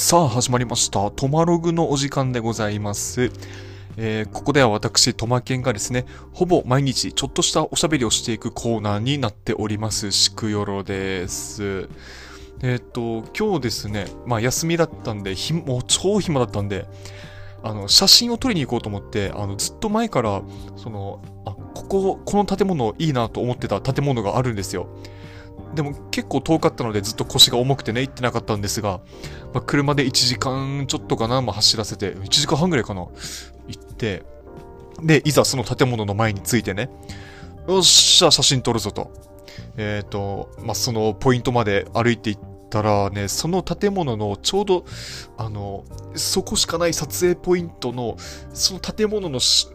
さあ始まりました。トマログのお時間でございます。えーここでは私、トマケンがですね、ほぼ毎日ちょっとしたおしゃべりをしていくコーナーになっております。しくよろです。えっ、と、今日ですね、まあ休みだったんで、ひもう超暇だったんで、あの、写真を撮りに行こうと思って、あの、ずっと前から、その、あ、ここ、この建物いいなと思ってた建物があるんですよ。でも結構遠かったのでずっと腰が重くてね、行ってなかったんですが、まあ、車で1時間ちょっとかな、まあ、走らせて、1時間半ぐらいかな、行って、で、いざその建物の前に着いてね、よっしゃ、写真撮るぞと。えっ、と、まあ、そのポイントまで歩いていったらね、その建物のちょうど、あの、そこしかない撮影ポイントの、その建物のち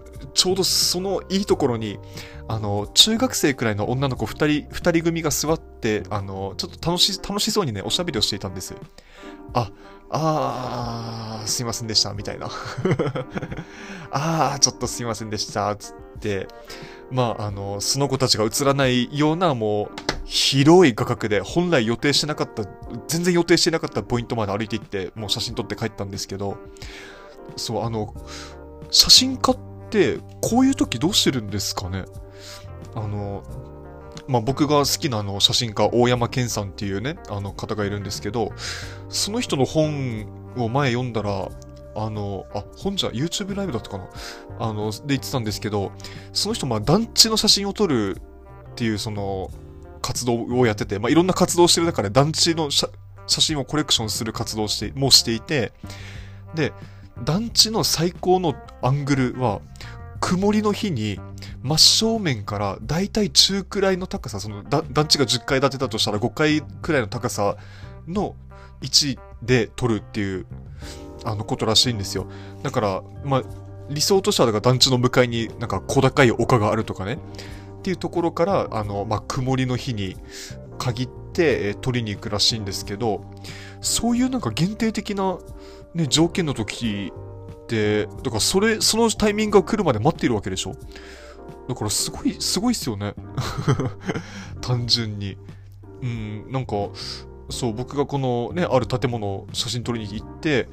ょうどそのいいところに、あの、中学生くらいの女の子二人、二人組が座って、あの、ちょっと楽し、楽しそうにね、おしゃべりをしていたんです。あ、あー、すいませんでした、みたいな。あー、ちょっとすいませんでした、つって、まあ、あの、その子たちが映らないような、もう、広い画角で、本来予定してなかった、全然予定してなかったポイントまで歩いていって、もう写真撮って帰ったんですけど、そう、あの、写真家って、こういう時どうしてるんですかね？あの、まあ、僕が好きなあの写真家、大山健さんっていうね、あの方がいるんですけど、その人の本を前読んだら、あの、あ、本じゃ、YouTube ライブだったかな？あの、で言ってたんですけど、その人、ま、団地の写真を撮るっていう、その、活動をやってて、まあ、いろんな活動してる中で、団地の写真をコレクションする活動して、もしていて、で、団地の最高のアングルは、曇りの日に真正面からだいたい中くらいの高さ、その団地が10階建てだとしたら5階くらいの高さの位置で撮るっていうあのことらしいんですよ。だから、まあ、理想としてはだから団地の向かいになんか小高い丘があるとかね。っていうところから、あの、まあ、曇りの日に限って、えー撮りに行くらしいんですけど、そういうなんか限定的な、ね、条件の時、だからそれ、そのタイミングが来るまで待っているわけでしょ？だからすごい、すごいっすよね。単純に。うん、なんか、そう、僕がこのね、ある建物を写真撮りに行って、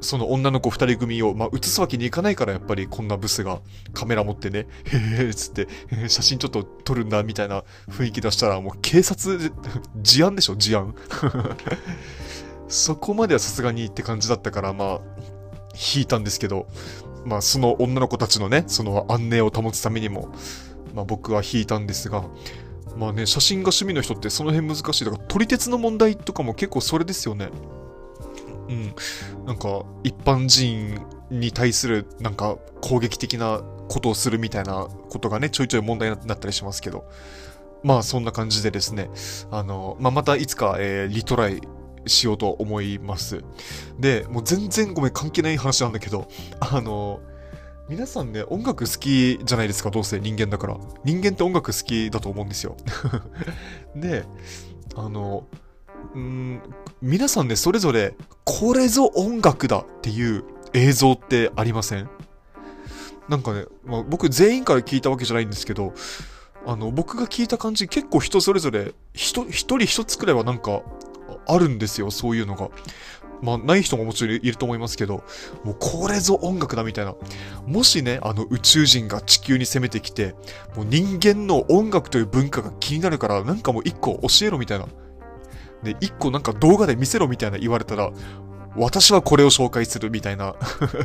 その女の子二人組を、まあ、写すわけにいかないから、やっぱりこんなブスがカメラ持ってね、へへーつって、写真ちょっと撮るんだ、みたいな雰囲気出したら、もう警察、事案でしょ、事案。そこまではさすがにって感じだったから、まあ、引いたんですけど、まあ、その女の子たちのね、その安寧を保つためにも、まあ、僕は引いたんですが、まあね、写真が趣味の人ってその辺難しい。だから、撮り鉄の問題とかも結構それですよね。うん。なんか、一般人に対する、なんか、攻撃的なことをするみたいなことがね、ちょいちょい問題になったりしますけど。まあ、そんな感じでですね、あの、まあ、またいつか、えーリトライしようと思います。で、もう全然ごめん、関係ない話なんだけど、あの、皆さんね、音楽好きじゃないですか、どうせ人間だから。人間って音楽好きだと思うんですよ。で、あの、うん、皆さんね、それぞれ、これぞ音楽だっていう映像ってありません？なんかね、まあ、僕全員から聞いたわけじゃないんですけど、あの、僕が聞いた感じ、結構人それぞれ、一人一つくらいはなんか、あるんですよ、そういうのが。まあ、ない人ももちろんいると思いますけど、もうこれぞ音楽だみたいな。もしね、あの宇宙人が地球に攻めてきて、もう人間の音楽という文化が気になるから、なんかもう一個教えろみたいな。で、一個なんか動画で見せろみたいな言われたら、私はこれを紹介するみたいな、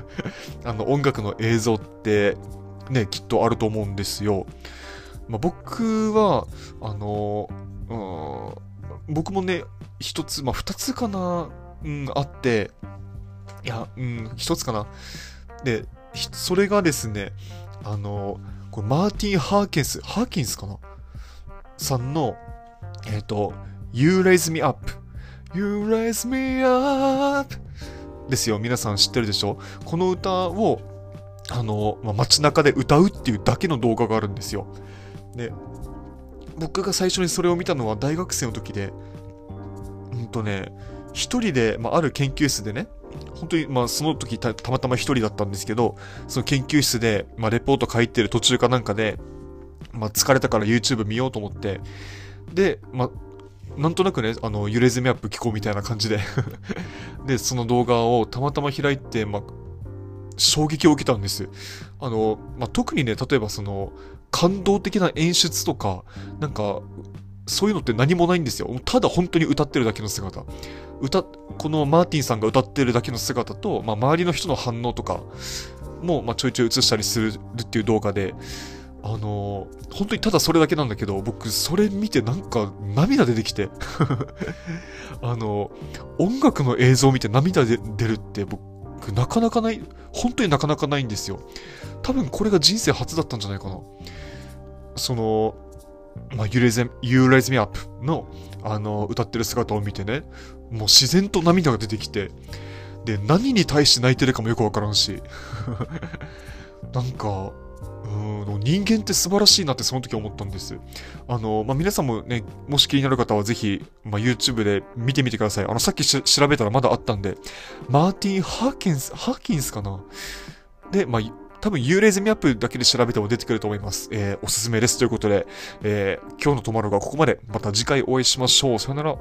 あの音楽の映像って、ね、きっとあると思うんですよ。まあ、僕は、あの、うん、僕もね、一つ、まあ、二つかな、うん、あって、いや、うん、一つかな。で、それがですね、あの、これマーティン・ハーケンス、ハーキンスかな？さんの、えっ、と、You Raise Me Up。You Raise Me Up ですよ。皆さん知ってるでしょ？この歌を、あの、まあ、街中で歌うっていうだけの動画があるんですよ。で、僕が最初にそれを見たのは大学生の時で、うんとね、一人で、まあ、ある研究室でね、本当に、まあ、その時たまたま一人だったんですけど、その研究室で、まあ、レポート書いてる途中かなんかで、まあ、疲れたから YouTube 見ようと思って、で、まあ、なんとなくね、あの、揺れずみアップ聞こうみたいな感じで。で、その動画をたまたま開いて、まあ、衝撃を受けたんです。あの、まあ、特にね、例えばその、感動的な演出とか、なんか、そういうのって何もないんですよ。ただ本当に歌ってるだけの姿。歌、このマーティンさんが歌ってるだけの姿と、まあ、周りの人の反応とかも、まあ、ちょいちょい映したりするっていう動画で、あのー、本当にただそれだけなんだけど、僕、それ見てなんか涙出てきて あのー、音楽の映像を見て涙で出るって僕、なかなかない、本当になかなかないんですよ。多分これが人生初だったんじゃないかな。その、まあ、You Raise Me Up の、あの、歌ってる姿を見てね、もう自然と涙が出てきて、で、何に対して泣いてるかもよくわからんし、なんか、うん人間って素晴らしいなってその時思ったんです。あの、まあ、皆さんもね、もし気になる方はぜひ、まあ、YouTube で見てみてください。あの、さっき調べたらまだあったんで、マーティン・ハーキンス、ハーキンスかな？で、まあ、多分、幽霊ゼミアップだけで調べても出てくると思います。えー、おすすめです。ということで、えー、今日のトマロがここまで。また次回お会いしましょう。さよなら。